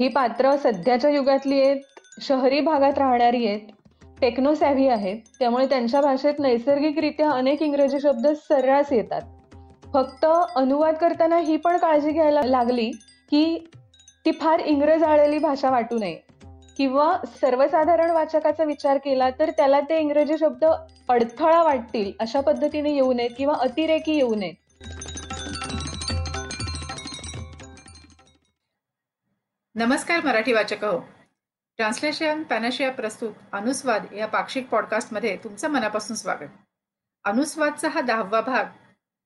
ही पात्र सध्याच्या युगातली आहेत शहरी भागात राहणारी आहेत टेक्नोसॅव्ही आहेत. त्यामुळे त्यांच्या भाषेत नैसर्गिकरित्या अनेक इंग्रजी शब्द सर्रास येतात. फक्त अनुवाद करताना ही पण काळजी घ्यायला लागली की ती फार इंग्रज आलेली भाषा वाटू नये. किंवा सर्वसाधारण वाचकाचा विचार केला तर त्याला ते इंग्रजी शब्द अडथळा वाटतील अशा पद्धतीने येऊ नयेत किंवा अतिरेकी येऊ नयेत. नमस्कार मराठी वाचक हो ट्रान्सलेशन पॅनाशिया प्रस्तुत अनुस्वाद या पाक्षिक पॉडकास्टमध्ये तुमचं मनापासून स्वागत. अनुस्वादचा हा दहावा भाग.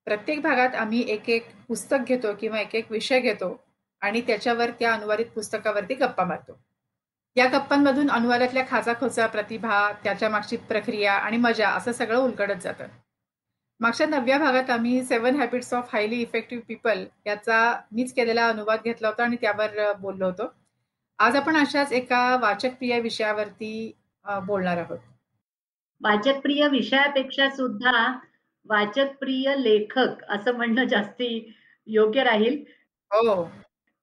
प्रत्येक भागात आम्ही एक एक पुस्तक घेतो किंवा एक एक विषय घेतो आणि त्याच्यावर त्या अनुवादित पुस्तकावरती गप्पा मारतो. या गप्पांमधून अनुवादातल्या खाचाखोचा प्रतिभा त्याच्या मागची प्रक्रिया आणि मजा असं सगळं उलगडत जातं. मागच्या नवव्या भागात आम्ही seven habits of highly effective people याचा मीच केलेला अनुवाद घेतला होता आणि त्यावर बोललो होतो. आज आपण अशाच एका वाचकप्रिय विषयावरती बोलणार आहोत. वाचकप्रिय विषयापेक्षा सुद्धा वाचकप्रिय लेखक असं म्हणणं जास्ती योग्य राहील. हो.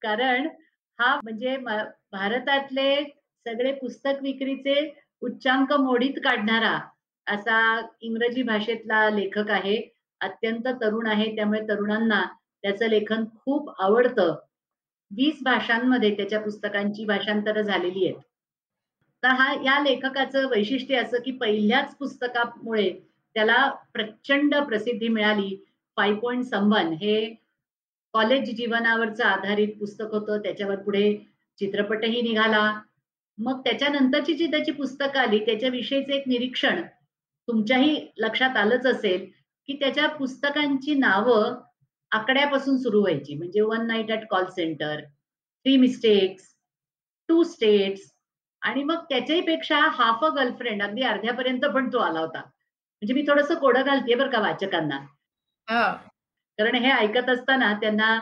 कारण हा म्हणजे भारतातले सगळे पुस्तक विक्रीचे उच्चांक मोडीत काढणारा असा इंग्रजी भाषेतला लेखक आहे अत्यंत तरुण आहे. त्यामुळे तरुणांना त्याचं लेखन खूप आवडतं. वीस भाषांमध्ये त्याच्या पुस्तकांची भाषांतर झालेली आहेत. तर हा या लेखकाचं वैशिष्ट्य असं की पहिल्याच पुस्तकामुळे त्याला प्रचंड प्रसिद्धी मिळाली. फाय पॉईंट संबन हे कॉलेज जीवनावरचं आधारित पुस्तक होतं. त्याच्यावर पुढे चित्रपटही निघाला. मग त्याच्यानंतरची जी त्याची पुस्तकं आली त्याच्याविषयीचं एक निरीक्षण तुमच्याही लक्षात आलंच असेल की त्याच्या पुस्तकांची नावं आकड्यापासून सुरू व्हायची. म्हणजे one night at call centre three mistakes two states आणि मग त्याच्याही पेक्षा हाफ अ गर्लफ्रेंड अगदी अर्ध्यापर्यंत पण तो आला होता. म्हणजे मी थोडस कोडं घालते बरं का वाचकांना. कारण हे ऐकत असताना त्यांना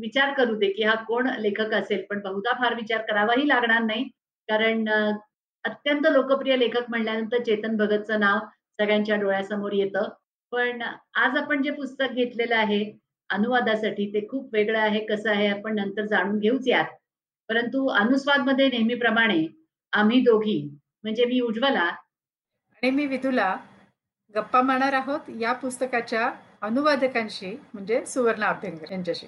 विचार करू दे की हा कोण लेखक असेल. पण बहुधा फार विचार करावाही लागणार नाही. कारण अत्यंत लोकप्रिय लेखक म्हणल्यानंतर चेतन भगतचं नाव सगळ्यांच्या डोळ्यासमोर येतं. पण आज आपण जे पुस्तक घेतलेलं आहे अनुवादासाठी ते खूप वेगळं आहे कसं आहे आपण नंतर जाणून घेऊच यात. परंतु अनुस्वादमध्ये नेहमीप्रमाणे आम्ही दोघी म्हणजे मी उज्ज्वला आणि मी विधुला गप्पा मारणार आहोत या पुस्तकाच्या अनुवादकांशी म्हणजे सुवर्णा अभ्यंकर यांच्याशी.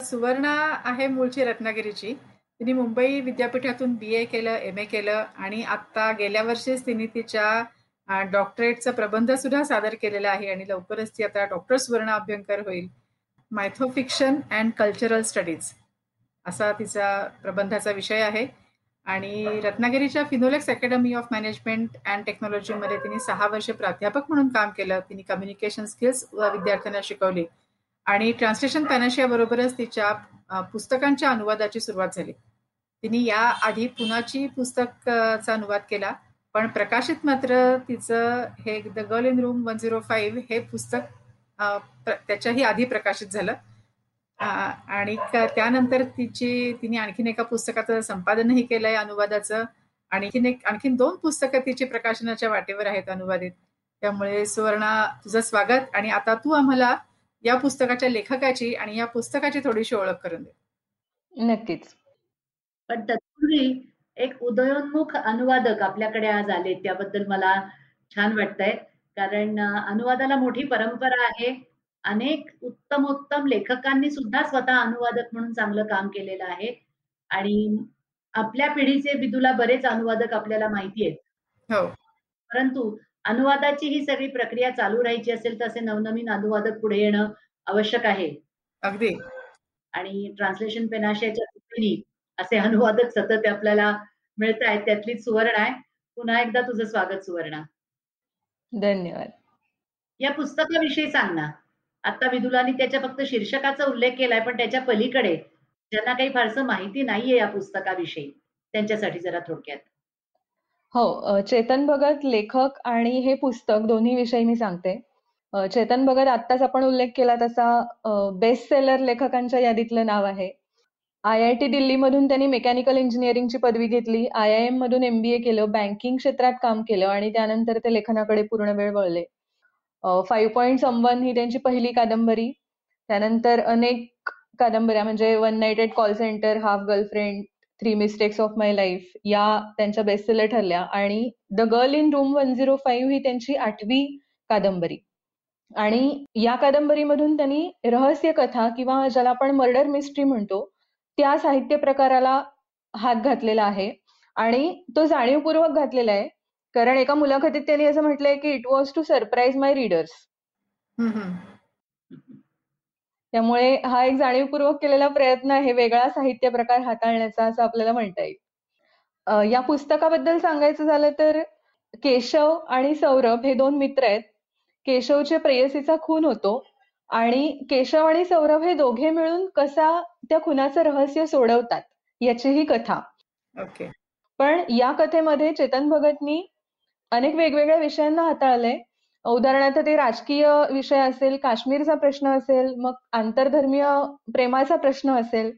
सुवर्णा आहे मूळची रत्नागिरीची. तिने मुंबई विद्यापीठातून बी ए केलं एम ए केलं आणि आता गेल्या वर्षीच तिने तिच्या डॉक्टरेटचा प्रबंध सुद्धा सादर केलेला आहे आणि लवकरच ती आता डॉक्टर सुवर्ण अभ्यंकर होईल. मायथोफिक्शन अँड कल्चरल स्टडीज असा तिचा प्रबंधाचा विषय आहे. आणि रत्नागिरीच्या Finolex academy of management and टेक्नॉलॉजीमध्ये तिने सहा वर्ष प्राध्यापक म्हणून काम केलं. तिने कम्युनिकेशन स्किल्स विद्यार्थ्यांना शिकवली. आणि ट्रान्सलेशन पॅनाशिया बरोबरच तिच्या पुस्तकांच्या अनुवादाची सुरुवात झाली. तिने या आधी पुनाची पुस्तकचा अनुवाद केला पण प्रकाशित मात्र तिचं हे the girl in room one zero five हे पुस्तक त्याच्याही आधी प्रकाशित झालं. आणि त्यानंतर तिची तिने आणखीन एका पुस्तकाचं संपादनही केलंय अनुवादाचं. आणखीन एक आणखीन दोन पुस्तकं तिची प्रकाशनाच्या वाटेवर आहेत अनुवादित. त्यामुळे सुवर्णा तुझं स्वागत आणि आता तू आम्हाला या पुस्तकाच्या लेखकाची आणि या पुस्तकाची थोडीशी ओळख करून दे. नक्कीच. पण तत्पूर्वी एक उदयोन्मुख अनुवादक आपल्याकडे आज आले त्याबद्दल मला छान वाटतंय. कारण अनुवादाला मोठी परंपरा आहे. अनेक उत्तम उत्तम लेखकांनी सुद्धा स्वतः अनुवादक म्हणून चांगलं काम केलेलं आहे. आणि आपल्या पिढीचे बिदुला बरेच अनुवादक आपल्याला माहिती आहेत. हो. परंतु अनुवादाची ही सगळी प्रक्रिया चालू राहायची असेल तर असे नवनवीन अनुवादक पुढे येणं आवश्यक आहे. अगदी. आणि ट्रान्सलेशन पेनाशियाच्या असे अनुवादक सतत आपल्याला मिळत आहेत त्यातलीच सुवर्ण आहे. पुन्हा एकदा तुझं स्वागत सुवर्णा. धन्यवाद. या पुस्तकाविषयी सांग ना. आता विदुलानी त्याच्या फक्त शीर्षकाचा उल्लेख केलाय पण त्याच्या पलीकडे ज्यांना काही फारसं माहिती नाहीये या पुस्तकाविषयी त्यांच्यासाठी जरा थोडक्यात. हो चेतन भगत लेखक आणि हे पुस्तक दोन्ही विषयी मी सांगते. चेतन भगत आत्ताच आपण उल्लेख केला तसा बेस्ट सेलर लेखकांच्या यादीतलं नाव आहे. आय आय टी दिल्लीमधून त्यांनी मेकॅनिकल इंजिनिअरिंगची पदवी घेतली. आय आय एम मधून एमबीए केलं बँकिंग क्षेत्रात काम केलं आणि त्यानंतर ते लेखनाकडे पूर्ण वेळ वळले. फाईव्ह पॉईंट समवन ही त्यांची पहिली कादंबरी. त्यानंतर अनेक कादंबऱ्या म्हणजे one night at call centre half girlfriend three mistakes of my life या त्यांच्या बेस्टसेलर ठरल्या आणि the girl in room one zero five ही त्यांची आठवी कादंबरी. आणि या कादंबरीमधून त्यांनी रहस्य कथा किंवा ज्याला आपण मर्डर मिस्ट्री म्हणतो त्या साहित्य प्रकाराला हात घातलेला आहे. आणि तो जाणीवपूर्वक घातलेला आहे. कारण एका मुलाखतीत त्यांनी असं म्हटलंय की it was to surprise my readers. त्यामुळे हा एक जाणीवपूर्वक केलेला प्रयत्न आहे. वेगळा साहित्य प्रकार हाताळण्याचा असं आपल्याला म्हणता येईल. या पुस्तकाबद्दल सांगायचं झालं तर केशव आणि सौरभ हे दोन मित्र आहेत. केशवच्या प्रेयसीचा खून होतो. आणि केशव आणि सौरभ हे दोघे मिळून कसा त्या खुनाचं रहस्य सोडवतात याची ही कथा. ओके. पण या कथेमध्ये चेतन भगतनी अनेक वेगवेगळ्या विषयांना हाताळलंय उदाहरणार्थ ते राजकीय विषय असेल काश्मीरचा प्रश्न असेल मग आंतरधर्मीय प्रेमाचा प्रश्न असेल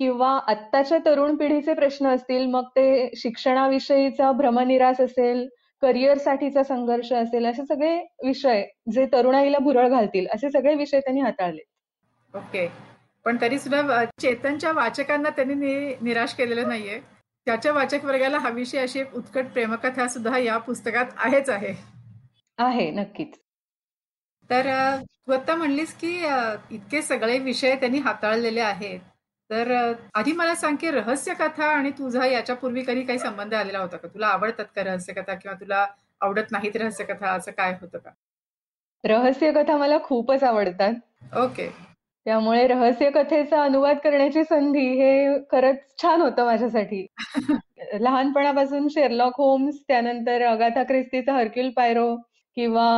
किंवा आत्ताच्या तरुण पिढीचे प्रश्न असतील मग ते शिक्षणाविषयीचा भ्रमनिरास असेल करिअरसाठीचा संघर्ष असेल असे सगळे विषय जे तरुणाईला भुरळ घालतील असे सगळे विषय त्यांनी हाताळले. ओके. पण तरी सुद्धा चेतनच्या वाचकांना त्यांनी निराश केलेलं नाहीये. त्याच्या वाचक वर्गाला हवीशी अशी एक उत्कट प्रेमकथा सुद्धा या पुस्तकात आहेच आहे. आहे नक्कीच. तर अ, तू आता म्हणलीस की इतके सगळे विषय त्यांनी हाताळलेले आहेत. तर आधी मला सांग की रहस्य कथा आणि तुझा याच्यापूर्वी कधी काही संबंध आलेला होता का? तुला आवडतात का रहस्य कथा किंवा तुला आवडत नाहीत रहस्य कथा? असं काय होतं का? रहस्य कथा मला खूपच आवडतात. ओके. त्यामुळे रहस्य कथेचा अनुवाद करण्याची संधी हे खरंच छान होतं माझ्यासाठी. लहानपणापासून शेरलॉक होम्स त्यानंतर अगाथा ख्रिस्तीचा हरक्युल पायरो किंवा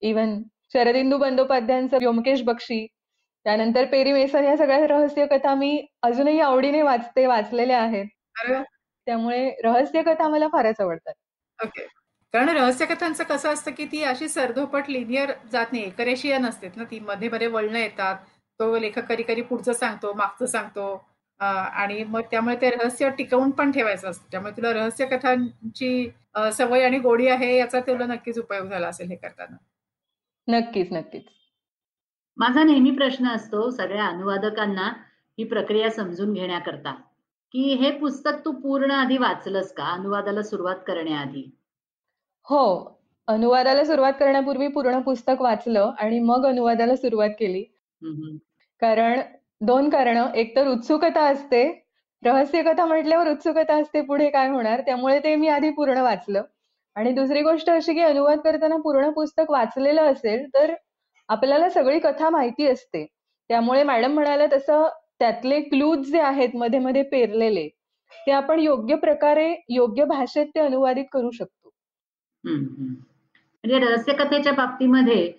इवन शरदिंदू बंदोपाध्यायांचं व्योमकेश बक्षी त्यानंतर पेरी मेसन या सगळ्या रहस्य कथा मी अजूनही आवडीने वाचते वाचलेल्या आहेत. त्यामुळे रहस्य कथा मला फारच आवडतात. ओके. कारण रहस्य कथांचं कसं असतं की ती अशी सरधोपट लिनियर जात नाही. एकरेशीय नसतेत ना ती मध्ये मध्ये वळणं येतात. तो लेखक कधी कधी पुढचं सांगतो मागचं सांगतो आणि मग त्यामुळे ते रहस्य टिकवून पण ठेवायचं असतं. त्यामुळे तुला रहस्य कथांची अं, सवय आणि गोडी आहे याचा तुला नक्कीच उपयोग झाला असेल हे करताना. नक्कीच नक्कीच. माझा नेहमी प्रश्न असतो सगळ्या अनुवादकांना ही प्रक्रिया समजून घेण्याकरता की हे पुस्तक तू पूर्ण आधी वाचलंस का? अनुवादाला सुरुवात करण्याआधी. हो अनुवादाला सुरुवात करण्यापूर्वी पूर्ण पुस्तक वाचलं आणि मग अनुवादाला सुरुवात केली. कारण दोन कारण एक तर उत्सुकता असते. रहस्य कथा म्हटल्यावर उत्सुकता असते पुढे काय होणार? त्यामुळे ते मी आधी पूर्ण वाचलं. आणि दुसरी गोष्ट अशी की अनुवाद करताना पूर्ण पुस्तक वाचलेलं असेल तर आपल्याला सगळी कथा माहिती असते. त्यामुळे मॅडम म्हणाल्या तसं त्यातले क्लूज जे आहेत मध्ये मध्ये पेरलेले ते आपण योग्य प्रकारे योग्य भाषेत ते अनुवादित करू शकतो. म्हणजे रहस्यकथेच्या बाबतीमध्ये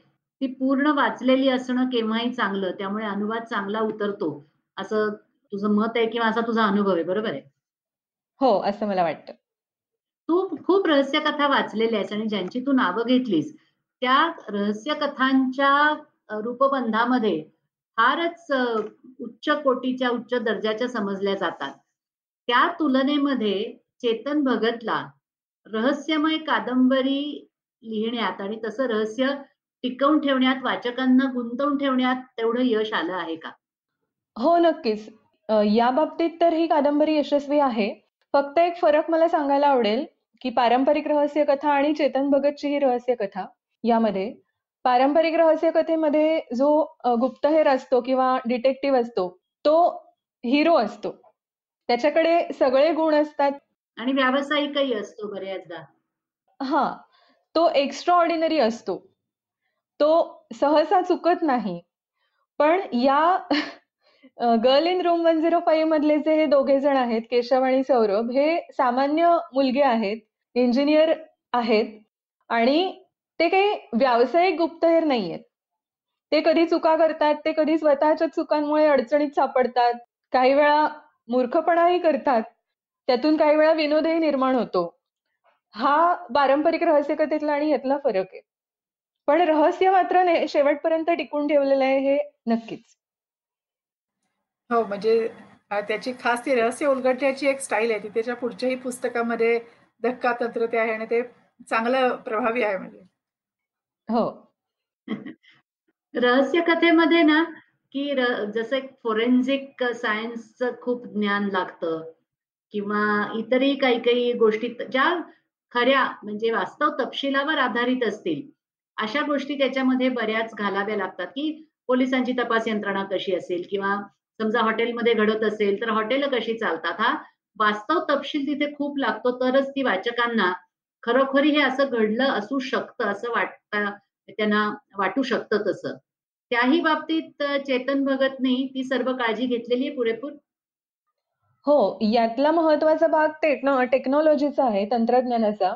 ती पूर्ण वाचलेली असणं केव्हाही चांगलं त्यामुळे अनुवाद चांगला उतरतो. असं तुझं मत आहे किंवा असा तुझा अनुभव आहे बरोबर आहे? हो असं मला वाटतं. तू खूप रहस्यकथा वाचलेल्या आहेस आणि ज्यांची तू नावं घेतलीस त्या रहस्यकथांच्या कथांच्या रूपबंधामध्ये फारच उच्च कोटीच्या उच्च दर्जाच्या समजल्या जातात. त्या तुलनेमध्ये चेतन भगतला रहस्यमय कादंबरी लिहिण्यात आणि तसं रहस्य टिकवून ठेवण्यात वाचकांना गुंतवून ठेवण्यात तेवढं यश आलं आहे का? हो नक्कीच. या बाबतीत तर ही कादंबरी यशस्वी आहे. फक्त एक फरक मला सांगायला आवडेल की पारंपरिक रहस्य कथा आणि चेतन भगतची ही रहस्य कथा यामध्ये पारंपरिक रहस्य कथेमध्ये जो गुप्तहेर असतो किंवा डिटेक्टिव्ह असतो तो हिरो असतो. त्याच्याकडे सगळे गुण असतात. आणि व्यावसायिकही असतो बऱ्याचदा. हा तो एक्स्ट्रा ऑर्डिनरी असतो. तो सहसा चुकत नाही. पण या girl in room one zero five मधले जे हे दोघे जण आहेत केशव आणि सौरभ हे सामान्य मुलगे आहेत इंजिनियर आहेत. आणि ते काही व्यावसायिक गुप्तहेर नाहीयेत. ते कधी चुका करतात ते कधी स्वतःच्या चुकांमुळे अडचणीत सापडतात. काही वेळा मूर्खपणाही करतात. त्यातून काही वेळा विनोदही निर्माण होतो. हा पारंपरिक रहस्य कथेतला आणि यातला फरक आहे. पण रहस्य मात्र शेवटपर्यंत टिकून ठेवलेलं आहे हे नक्कीच. हो म्हणजे त्याची खास ती रहस्य उलगडण्याची एक स्टाईल आहे. ती त्याच्या पुढच्याही पुस्तकामध्ये धक्का तंत्र ते आहे आणि ते चांगलं प्रभावी आहे म्हणजे. हो. रहस्य कथेमध्ये ना की र- जसं एक फोरेन्सिक सायन्सचं खूप ज्ञान लागतं किंवा इतरही काही काही गोष्टी ज्या खऱ्या म्हणजे वास्तव तपशिलावर आधारित असतील अशा गोष्टी त्याच्यामध्ये बऱ्याच घालाव्या लागतात की पोलिसांची तपास यंत्रणा कशी असेल किंवा समजा हॉटेलमध्ये घडत असेल तर हॉटेल कशी चालतात हा वास्तव तपशील तिथे खूप लागतो तरच ती वाचकांना खरोखरी हे असं घडलं असू शकतं असं वाटतं त्यांना वाटू शकतं तसं. त्याही बाबतीत चेतन भगतने ती सर्व काळजी घेतलेली आहे पुरेपूर? हो यातला महत्त्वाचा भाग टेक्नो टेक्नॉलॉजीचा आहे तंत्रज्ञानाचा.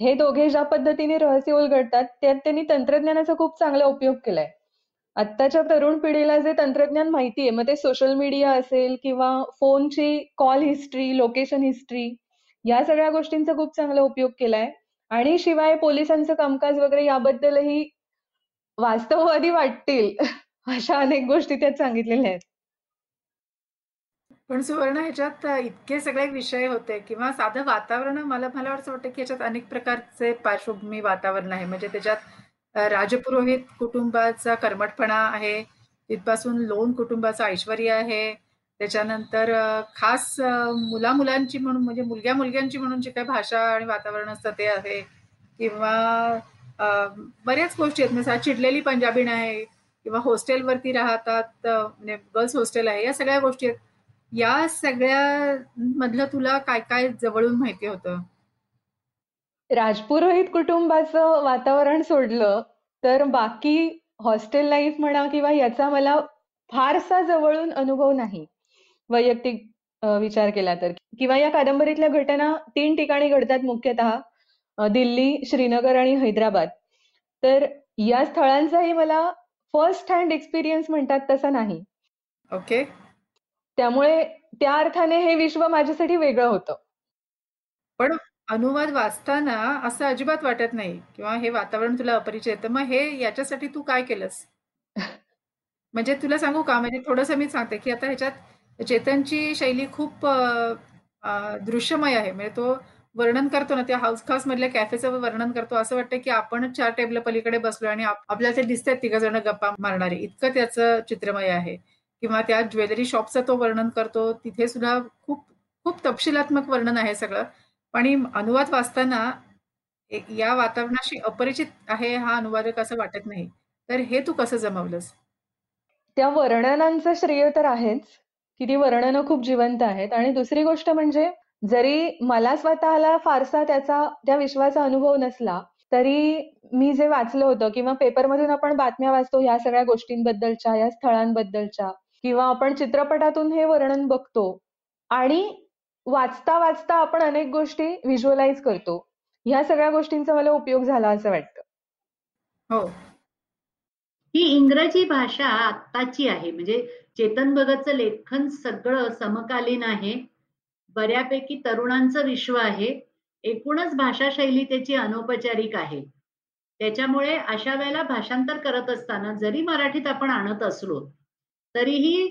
हे दोघे ज्या पद्धतीने रहस्य उलगडतात त्यात त्यांनी तंत्रज्ञानाचा खूप चांगला उपयोग केलाय. आत्ताच्या तरुण पिढीला जे तंत्रज्ञान माहिती आहे मग ते सोशल मीडिया असेल किंवा फोनची कॉल हिस्ट्री लोकेशन हिस्ट्री या सगळ्या गोष्टींचा खूप चांगला उपयोग केलाय. आणि शिवाय पोलिसांचं कामकाज वगैरे याबद्दलही वास्तववादी वाटतील अशा अनेक गोष्टी त्यात सांगितलेल्या आहेत. पण सुवर्ण ह्याच्यात इतके सगळे विषय होते किंवा साधं वातावरण मला मला असं वाटतं की ह्याच्यात अनेक प्रकारचे पार्श्वभूमी वातावरण आहे. म्हणजे त्याच्यात राजपुरोहित कुटुंबाचा कर्मठपणा आहे. तिथपासून लोन कुटुंबाचं ऐश्वर आहे. त्याच्यानंतर खास मुला मुलांची म्हणून म्हणजे मुलग्या मुलग्यांची म्हणून जी काही भाषा आणि वातावरण असतं ते आहे. किंवा बऱ्याच गोष्टी आहेत. म्हणजे चिडलेली पंजाबीण आहे किंवा हॉस्टेलवरती राहतात म्हणजे गर्ल्स हॉस्टेल आहे या सगळ्या गोष्टी आहेत. या सगळ्या मधलं तुला काय काय जवळून माहिती होतं? राजपुरोहित कुटुंबाचं वातावरण सोडलं तर बाकी हॉस्टेल लाईफ म्हणा किंवा याचा मला फारसा जवळून अनुभव नाही. वैयक्तिक विचार केला तर. किंवा या कादंबरीतल्या घटना तीन ठिकाणी घडतात मुख्यतः दिल्ली श्रीनगर आणि हैदराबाद. तर या स्थळांचाही मला फर्स्ट हँड एक्सपिरियन्स म्हणतात तसा नाही. ओके. त्यामुळे त्या अर्थाने हे विश्व माझ्यासाठी वेगळं होतं. पण अनुवाद वाचताना असं अजिबात वाटत नाही किंवा हे वातावरण तुला अपरिचित आहे. तर मग हे याच्यासाठी तू काय केलंस? म्हणजे तुला सांगू का? म्हणजे थोडंसं मी सांगते की आता ह्याच्यात चेतनची शैली खूप दृश्यमय आहे. म्हणजे तो वर्णन करतो ना त्या हाऊस खास मधल्या कॅफेचं वर्णन करतो. असं वाटतं की आपण चार टेबल पलीकडे बसलो आणि आपल्याला ते दिसतात तिघ जण गप्पा मारणारे. इतकं त्याचं चित्रमय आहे. किंवा त्या ज्वेलरी शॉपचं तो वर्णन करतो. तिथे सुद्धा खूप खूप तपशिलात्मक वर्णन आहे सगळं. आणि अनुवाद वाचताना या वातावरणाशी अपरिचित आहे हा अनुवादक असं वाटत नाही. तर हे तू कसं जमवलंस? त्या वर्णनांचं श्रेय तर आहेच. की ती वर्णनं खूप जिवंत आहेत. आणि दुसरी गोष्ट म्हणजे जरी मला स्वतःला फारसा त्याचा त्या विश्वाचा अनुभव नसला तरी मी जे वाचलं होतं किंवा पेपरमधून आपण बातम्या वाचतो ह्या सगळ्या गोष्टींबद्दलच्या या स्थळांबद्दलच्या किंवा आपण चित्रपटातून हे वर्णन बघतो आणि वाचता वाचता आपण अनेक गोष्टी व्हिज्युअलाइज करतो ह्या सगळ्या गोष्टींचा मला उपयोग झाला असं वाटतं. हो. ही इंग्रजी भाषा आत्ताची आहे. म्हणजे चेतन भगतचं लेखन सगळं समकालीन आहे. बऱ्यापैकी तरुणांचं विश्व आहे. एकूणच भाषाशैली त्याची अनौपचारिक आहे. त्याच्यामुळे अशा वेळेला भाषांतर करत असताना जरी मराठीत आपण आणत असलो तरीही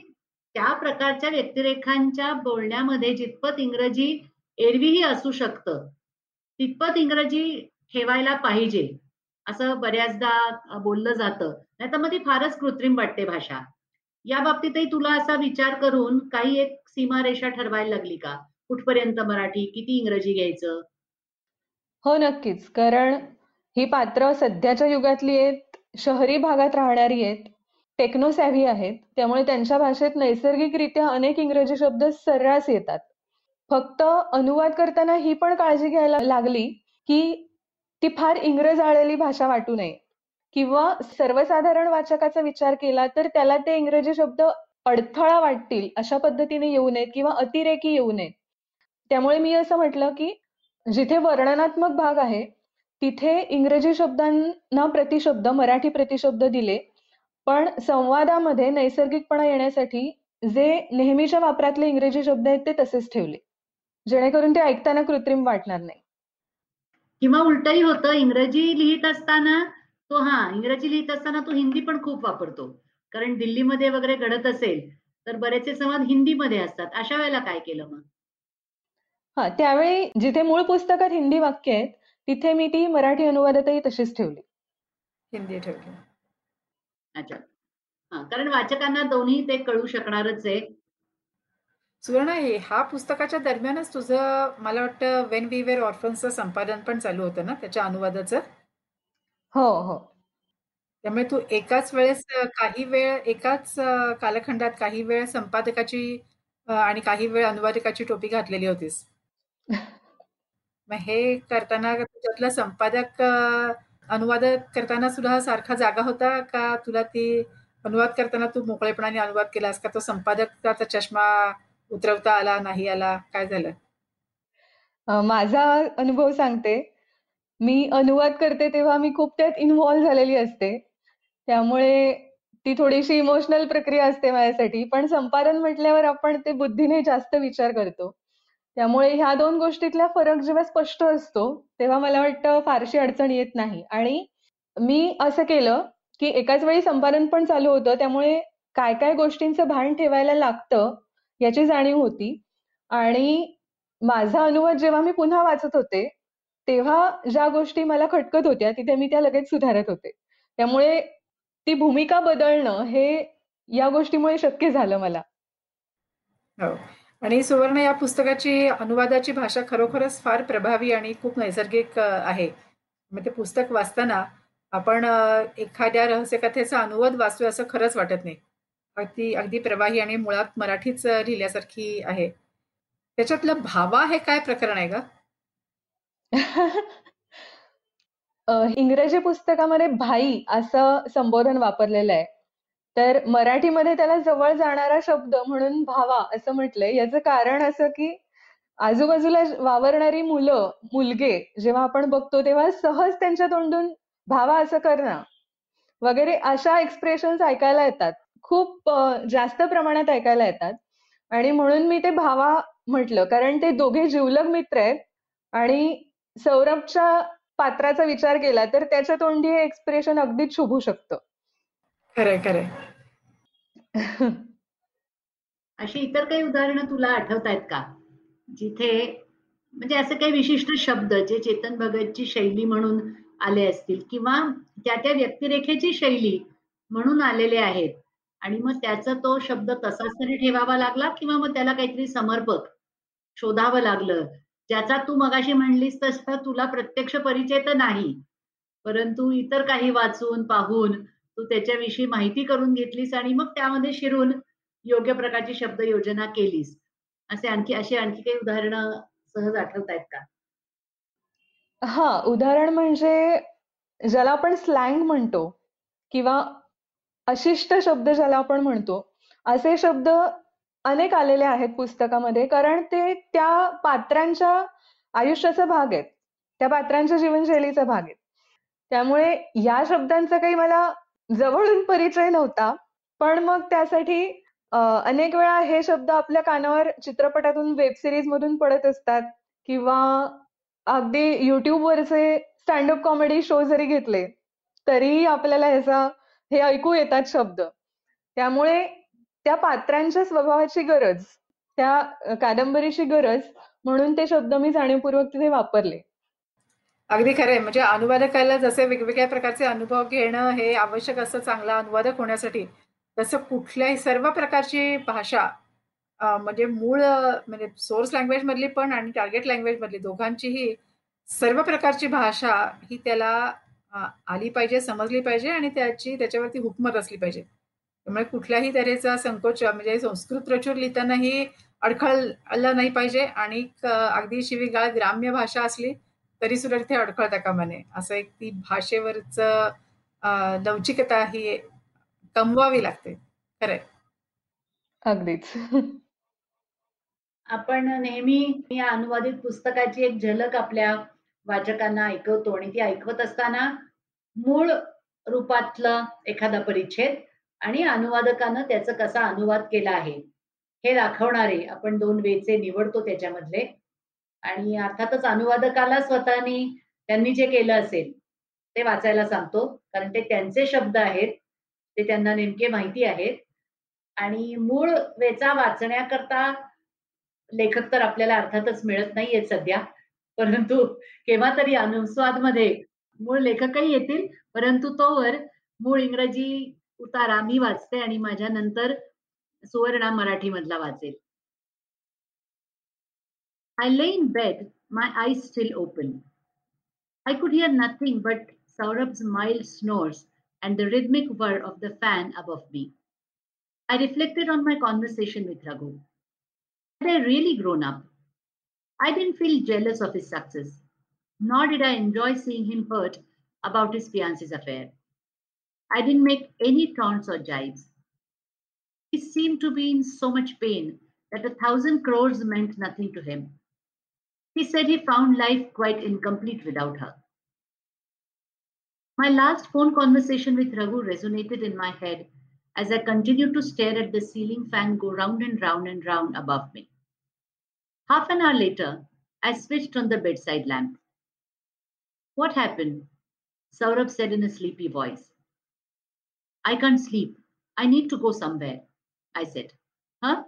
त्या प्रकारच्या व्यक्तिरेखांच्या बोलण्यामध्ये जितपत इंग्रजी एरवीही असू शकतं तितपत इंग्रजी ठेवायला पाहिजे असं बऱ्याचदा बोललं जातं. नाही तर मग ती फारच कृत्रिम वाटते भाषा. या बाबतीतही तुला असा विचार करून काही एक सीमारेषा ठरवायला लागली का? कुठपर्यंत मराठी किती इंग्रजी घ्यायचं? हो नक्कीच. कारण ही पात्र सध्याच्या युगातली आहेत शहरी भागात राहणारी आहेत टेक्नोसॅव्ही आहेत. त्यामुळे त्यांच्या भाषेत नैसर्गिकरित्या अनेक इंग्रजी शब्द सर्रास येतात. फक्त अनुवाद करताना ही पण काळजी घ्यायला लागली की ती फार इंग्रज आलेली भाषा वाटू नये. किंवा सर्वसाधारण वाचकाचा विचार केला तर त्याला ते इंग्रजी शब्द अडथळा वाटतील अशा पद्धतीने येऊ नयेत किंवा अतिरेकी येऊ नयेत. त्यामुळे मी असं म्हटलं की जिथे वर्णनात्मक भाग आहे तिथे इंग्रजी शब्दांना प्रतिशब्द मराठी प्रतिशब्द दिले पण संवादामध्ये नैसर्गिकपणा येण्यासाठी जे नेहमीच्या वापरातले इंग्रजी शब्द आहेत ते तसेच ठेवले जेणेकरून ते ऐकताना कृत्रिम वाटणार नाही. किंवा उलटही होतं इंग्रजी लिहित असताना तो हा इंग्रजी लिहित असताना तो हिंदी पण खूप वापरतो. कारण दिल्लीमध्ये वगैरे घडत असेल तर बरेचसे संवाद हिंदीमध्ये असतात. अशा वेळेला काय केलं मग? हा त्यावेळी जिथे मूळ पुस्तकात हिंदी वाक्य आहेत तिथे मी ती मराठी अनुवादातही तशीच ठेवली. हिंदी ठेवली. अच्छा. हा कारण वाचकांना दोन्ही ते कळू शकणारच आहे. सुवर्ण हे हा पुस्तकाच्या दरम्यानच तुझं मला वाटतं वेन वी वेर ऑर्फन्सचं संपादन पण चालू होतं ना त्याच्या अनुवादाचं? हो हो. त्यामुळे तू एकाच वेळेस अ, काही वेळ एकाच अ, कालखंडात काही वेळ संपादकाची अ, आणि काही वेळ अनुवादकाची टोपी घातलेली होतीस. मग हे करताना तुझ्यातला संपादक अ, अनुवादक करताना सुद्धा सारखा जागा होता का? तुला ती अनुवाद करताना तू मोकळेपणाने अनुवाद केलास का? तो संपादकाचा चष्मा उतरवता आला नाही आला काय झालं? अ, माझा अनुभव सांगते. मी अनुवाद करते तेव्हा मी खूप त्यात इन्व्हॉल्व्ह झालेली असते. त्यामुळे ती थोडीशी इमोशनल प्रक्रिया असते माझ्यासाठी. पण संपादन म्हटल्यावर आपण ते बुद्धीने जास्त विचार करतो. त्यामुळे ह्या दोन गोष्टीतला फरक जेव्हा स्पष्ट असतो तेव्हा मला वाटतं फारशी अडचण येत नाही. आणि मी असं केलं की एकाच वेळी संपादन पण चालू होतं. त्यामुळे काय काय गोष्टींचं भान ठेवायला लागतं याची जाणीव होती. आणि माझा अनुवाद जेव्हा मी पुन्हा वाचत होते तेव्हा ज्या गोष्टी मला खटकत होत्या तिथे मी त्या लगेच सुधारत होते. त्यामुळे ती भूमिका बदलणं हे या गोष्टीमुळे शक्य झालं मला. हो. आणि सुवर्ण या पुस्तकाची अनुवादाची भाषा खरोखरच फार प्रभावी आणि खूप नैसर्गिक आहे. मग ते पुस्तक वाचताना आपण एखाद्या रहस्यकथेचा अनुवाद वाचतोय असं खरंच वाटत नाही. अगदी अगदी प्रवाही आणि मुळात मराठीच लिहिल्यासारखी आहे. त्याच्यातलं भावा हे काय प्रकरण आहे का अ, इंग्रजी पुस्तकामध्ये भाई असं संबोधन वापरलेलं आहे. तर मराठीमध्ये त्याला जवळ जाणारा शब्द म्हणून भावा असं म्हटलंय. याचं कारण असं की आजूबाजूला वावरणारी मुलं मुलगे जेव्हा आपण बघतो तेव्हा सहज त्यांच्या तोंडून भावा असं करणं वगैरे अशा एक्सप्रेशन्स ऐकायला येतात. खूप अ, जास्त प्रमाणात ऐकायला येतात. आणि म्हणून मी ते भावा म्हटलं. कारण ते दोघे जिवलग मित्र आहेत आणि सौरभच्या पात्राचा विचार केला तर त्याच्या तोंडी हे एक्सप्रेशन अगदीच शोभू शकतं. खरंय खरंय. अशी इतर काही उदाहरणं तुला आठवत आहेत का? जिथे म्हणजे असं काही विशिष्ट शब्द जे चेतन भगतची शैली म्हणून आले असतील किंवा त्या त्या व्यक्तिरेखेची शैली म्हणून आलेले आहेत आणि मग त्याचा तो शब्द तसाच तरी ठेवावा लागला किंवा मग त्याला काहीतरी समर्पक शोधावं लागलं ज्याचा तू मगाशी म्हणलीस तसं तुला प्रत्यक्ष परिचय तर नाही. परंतु इतर काही वाचून पाहून तू त्याच्याविषयी माहिती करून घेतलीस आणि मग त्यामध्ये शिरून योग्य प्रकारची शब्द योजना केलीस. असे आणखी अशी आणखी काही उदाहरणं सहज आठवत आहेत का? हा उदाहरण म्हणजे ज्याला आपण स्लँग म्हणतो किंवा अशिष्ट शब्द ज्याला आपण म्हणतो असे शब्द अनेक आलेले आहेत पुस्तकामध्ये कारण ते त्या पात्रांच्या आयुष्याचा भाग आहेत. त्या पात्रांच्या जीवनशैलीचा भाग आहेत. त्यामुळे या शब्दांचा काही मला जवळून परिचय नव्हता पण मग त्यासाठी अनेक वेळा हे शब्द आपल्या कानावर चित्रपटातून वेब सिरीज मधून पडत असतात किंवा अगदी युट्यूबवरचे वरचे स्टँडअप कॉमेडी शो जरी घेतले तरीही आपल्याला ह्याचा हे ऐकू येतात शब्द. त्यामुळे त्या पात्रांच्या स्वभावाची गरज त्या कादंबरीची गरज म्हणून ते शब्द मी जाणीवपूर्वक तिथे वापरले. अगदी खरंय. म्हणजे अनुवादकाला जसे वेगवेगळ्या प्रकारचे अनुभव घेणं हे आवश्यक असतं चांगला अनुवादक होण्यासाठी तसं कुठल्याही सर्व प्रकारची भाषा म्हणजे मूळ म्हणजे सोर्स लँग्वेज मधली पण आणि टार्गेट लँग्वेज मधली दोघांचीही सर्व प्रकारची भाषा ही त्याला आली पाहिजे समजली पाहिजे आणि त्याची त्याच्यावरती हुकमत असली पाहिजे. त्यामुळे कुठल्याही तऱ्हेचा संकोच म्हणजे संस्कृत प्रचूर लिहितानाही अडखळला नाही पाहिजे. आणि क- अगदी शिवीगाळ ग्राम्य भाषा असली तरी सुद्धा तिथे अडखळता कामा नये. असं एक ती भाषेवरच लवचिकता ही कमवावी लागते. खरंय. अगदीच. आपण नेहमी या अनुवादित पुस्तकाची एक झलक आपल्या वाचकांना ऐकवतो. आणि ती ऐकवत असताना मूळ रूपातलं एखादा परिच्छेद आणि अनुवादकानं त्याचा कसा अनुवाद केला आहे हे दाखवणारे आपण दोन वेचे निवडतो त्याच्यामधले. आणि अर्थातच अनुवादकाला स्वतःनी त्यांनी जे केलं असेल ते वाचायला सांगतो. कारण ते त्यांचे शब्द आहेत ते त्यांना नेमके माहिती आहेत. आणि मूळ वेचा वाचण्याकरता लेखक तर आपल्याला अर्थातच मिळत नाहीयेत सध्या. परंतु केव्हा तरी अनुस्वादमध्ये मूळ लेखकही येतील परंतु तोवर मूळ इंग्रजी उतारा मी वाचते आणि माझ्या नंतर सुवर्णा मराठी मधला वाचेल I lay in bed, my eyes still open. I could hear nothing but Saurabh's mild snores and the rhythmic whir of the fan above me. I reflected on my conversation with Raghu. Had I really grown up? I didn't feel jealous of his success, nor did I enjoy seeing him hurt about his fiancee's affair. I didn't make any taunts or jibes. He seemed to be in so much pain that a thousand crores meant nothing to him. He said he found life quite incomplete without her. My last phone conversation with Raghu resonated in my head as I continued to stare at the ceiling fan go round and round and round above me. Half an hour later, I switched on the bedside lamp. What happened? Saurabh said in a sleepy voice. I can't sleep. I need to go somewhere, I said. Huh?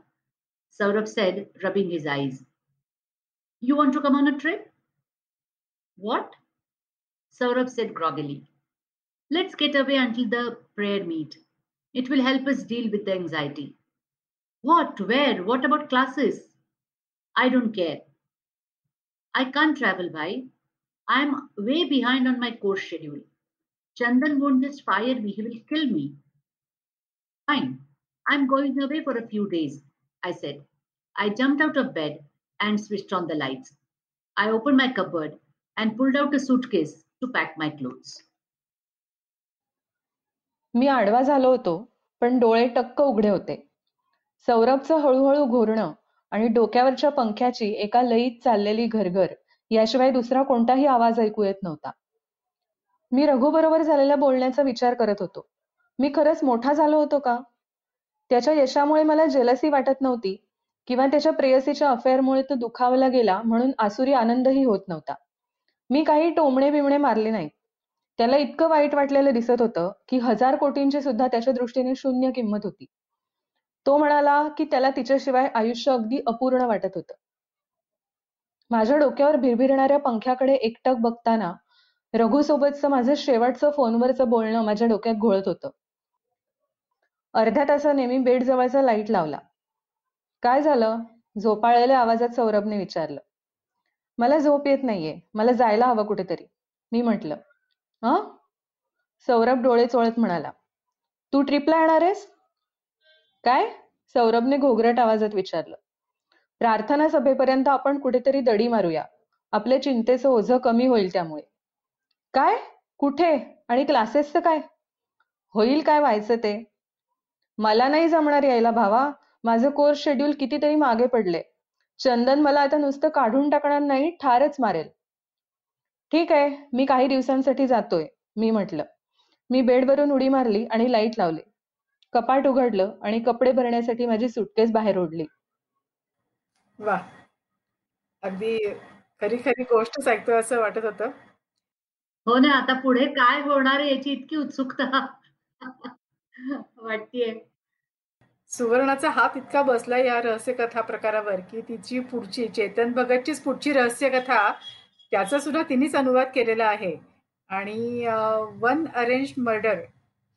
Saurabh said, rubbing his eyes. You want to come on a trip? What? Saurabh said groggily. Let's get away until the prayer meet. It will help us deal with the anxiety. What? Where? What about classes? I don't care. I can't travel, bhai. I'm way behind on my course schedule. Chandan won't just fire me, he will kill me. Fine. I'm going away for a few days, I said. I jumped out of bed and switched on the lights. I opened my cupboard and pulled out a suitcase to pack my clothes. मी आडवा झालो होतो पण डोळे टक्क उघडे होते सौरभचं हळूहळू घोरणं आणि डोक्यावरच्या पंख्याची एका लईत चाललेली घरघर याशिवाय दुसरा कोणताही आवाज ऐकू येत नव्हता मी रघुबरोबर झालेल्या बोलण्याचा विचार करत होतो. मी खरंच मोठा झालो होतो का? त्याच्या यशामुळे मला जेलसी वाटत नव्हती किंवा त्याच्या प्रेयसीच्या अफेअरमुळे तो दुखावला गेला म्हणून आसुरी आनंदही होत नव्हता. मी काही टोमणे बिमणे मारले नाहीत. त्याला इतकं वाईट वाटलेलं दिसत होतं की हजार कोटींची सुद्धा त्याच्या दृष्टीने शून्य किंमत होती. तो म्हणाला की त्याला तिच्याशिवाय आयुष्य अगदी अपूर्ण वाटत होतं. माझ्या डोक्यावर भिरभिरणाऱ्या पंख्याकडे एकटक बघताना रघुसोबतचं माझं शेवटचं फोनवरचं बोलणं माझ्या डोक्यात घोळत होतं. अर्ध्या तासाने मी बेड जवळचा लाइट लावला. काय झालं? झोपाळलेल्या आवाजात सौरभने विचारलं. मला झोप येत नाहीये. मला जायला हवं कुठेतरी. मी म्हटलं हं? सौरभ डोळे चोळत म्हणाला तू ट्रिपला येणार आहेस? काय? सौरभने घोगरट आवाजात विचारलं प्रार्थना सभेपर्यंत आपण कुठेतरी दडी मारूया. आपल्या चिंतेचं ओझं कमी होईल त्यामुळे. काय? कुठे? आणि क्लासेसचं काय? होईल काय व्हायचं ते? मला नाही जमणार यायला भावा. माझं कोर्स शेड्यूल कितीतरी मागे पडले. चंदन मला आता नुसतं काढून टाकणार नाही ठारच मारेल. ठीक आहे मी काही दिवसांसाठी जातोय मी म्हटलं. मी बेडवरून उडी मारली आणि लाइट लावली. कपाट उघडलं आणि कपडे भरण्यासाठी माझी सुटकेस बाहेर ओढली. वा अगदी खरी खरी गोष्टच ऐकतोय असं वाटत होतं. हो ना आता पुढे काय होणार आहे याची इतकी उत्सुकता वाटतीये. सुवर्णाचा हात इतका बसला या रहस्यकथा प्रकारावर की तिची पुढची चेतन भगतचीच पुढची रहस्यकथा त्याचा सुद्धा तिनेच अनुवाद केलेला आहे. आणि वन अरेंज मर्डर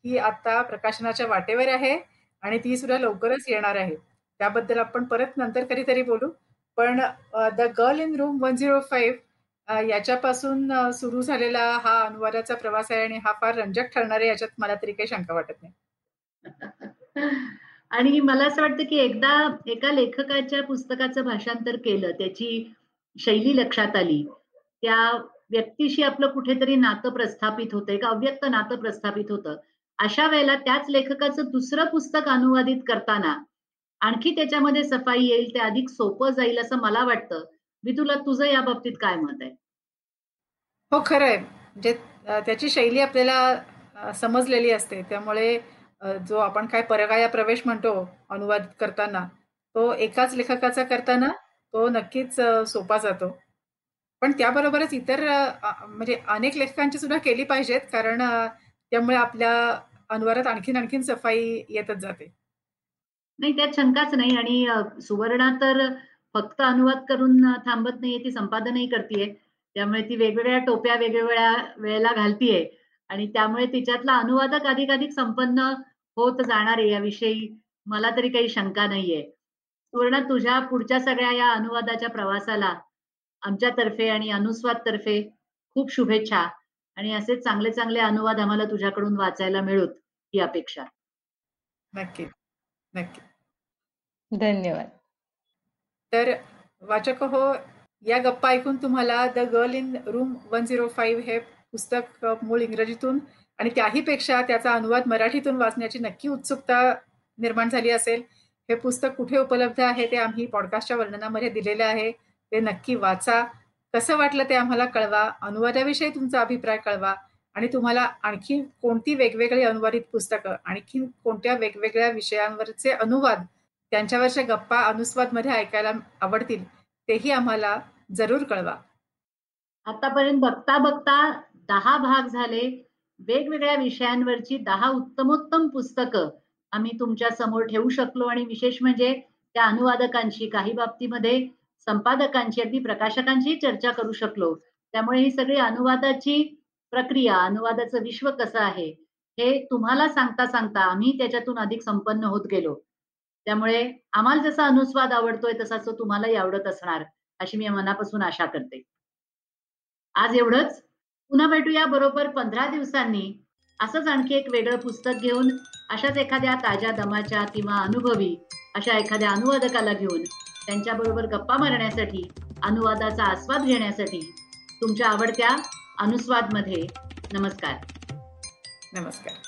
ही आता प्रकाशनाच्या वाटेवर आहे आणि ती सुद्धा लवकरच येणार आहे. त्याबद्दल आपण परत नंतर कधीतरी बोलू. पण the girl in room one zero five याच्यापासून सुरू झालेला हा अनुवादाचा प्रवास आहे आणि हा फार रंजक ठरणार आहे याच्यात मला तरी काही शंका वाटत नाही. आणि मला असं वाटतं की एकदा एका लेखकाच्या पुस्तकाचं भाषांतर केलं त्याची शैली लक्षात आली त्या व्यक्तीशी आपलं कुठेतरी नातं प्रस्थापित होतं एक अव्यक्त नातं प्रस्थापित होतं. अशा वेळेला त्याच लेखकाचं दुसरं पुस्तक अनुवादित करताना आणखी त्याच्यामध्ये सफाई येईल ते अधिक सोपं जाईल असं मला वाटतं. मी तुला तुझं या बाबतीत काय मत आहे? हो खरं आहे म्हणजे त्याची शैली आपल्याला समजलेली असते. त्यामुळे जो आपण काय परगाया प्रवेश म्हणतो अनुवादित करताना तो एकाच लेखकाचा करताना तो नक्कीच सोपा जातो. पण त्याबरोबरच इतर म्हणजे अनेक लेखकांची सुद्धा केली पाहिजेत कारण त्यामुळे आपल्या अनुवादात आणखीन आणखीन सफाई येतच जाते. नाही त्यात शंकाच नाही आणि सुवर्णा तर फक्त अनुवाद करून थांबत नाहीये ती संपादनही करतीये. त्यामुळे ती वेगवेगळ्या टोप्या वेगवेगळ्या वेळेला घालतीये. आणि त्यामुळे तिच्यातला अनुवादक अधिकाधिक संपन्न होत जाणार आहे याविषयी मला तरी काही शंका नाहीये. सुवर्ण तुझ्या पुढच्या सगळ्या या अनुवादाच्या प्रवासाला आमच्यातर्फे आणि अनुस्वाद तर्फे खूप शुभेच्छा. आणि असे चांगले चांगले अनुवाद आम्हाला तुझ्याकडून वाचायला मिळूत ही अपेक्षा. नक्की. नक्की. धन्यवाद. तर वाचक हो या गप्पा ऐकून तुम्हाला the girl in room one zero five हे पुस्तक मूळ इंग्रजीतून आणि त्याहीपेक्षा त्याचा अनुवाद मराठीतून वाचण्याची नक्की उत्सुकता निर्माण झाली असेल. हे पुस्तक कुठे उपलब्ध आहे ते आम्ही पॉडकास्टच्या वर्णनामध्ये दिलेलं आहे. ते नक्की वाचा. कसं वाटलं ते आम्हाला कळवा. अनुवादाविषयी तुमचा अभिप्राय कळवा. आणि तुम्हाला आणखी कोणती वेगवेगळी अनुवादित पुस्तकं आणखी कोणत्या वेगवेगळ्या विषयांवरचे अनुवाद त्यांच्यावरच्या गप्पा अनुस्वादमध्ये ऐकायला आवडतील तेही आम्हाला जरूर कळवा. आतापर्यंत बघता बघता दहा भाग झाले. वेगवेगळ्या विषयांवरची दहा उत्तमोत्तम पुस्तकं आम्ही तुमच्यासमोर ठेवू शकलो आणि विशेष म्हणजे त्या अनुवादकांची काही बाबतीमध्ये संपादकांची अगदी प्रकाशकांशी चर्चा करू शकलो. त्यामुळे ही सगळी अनुवादाची प्रक्रिया अनुवादाचं विश्व कसं आहे हे तुम्हाला सांगता सांगता आम्ही त्याच्यातून अधिक संपन्न होत गेलो. त्यामुळे आम्हाला जसा अनुस्वाद आवडतोय तसा तो तुम्हालाही आवडत असणार अशी मी मनापासून आशा करते. आज एवढंच. पुन्हा भेटूया बरोबर पंधरा दिवसांनी. असंच आणखी एक वेगळं पुस्तक घेऊन अशाच एखाद्या ताज्या दमाच्या किंवा अनुभवी अशा एखाद्या अनुवादकाला घेऊन त्यांच्याबरोबर गप्पा मारण्यासाठी अनुवादाचा आस्वाद घेण्यासाठी तुमच्या आवडत्या अनुस्वादमध्ये नमस्कार. नमस्कार.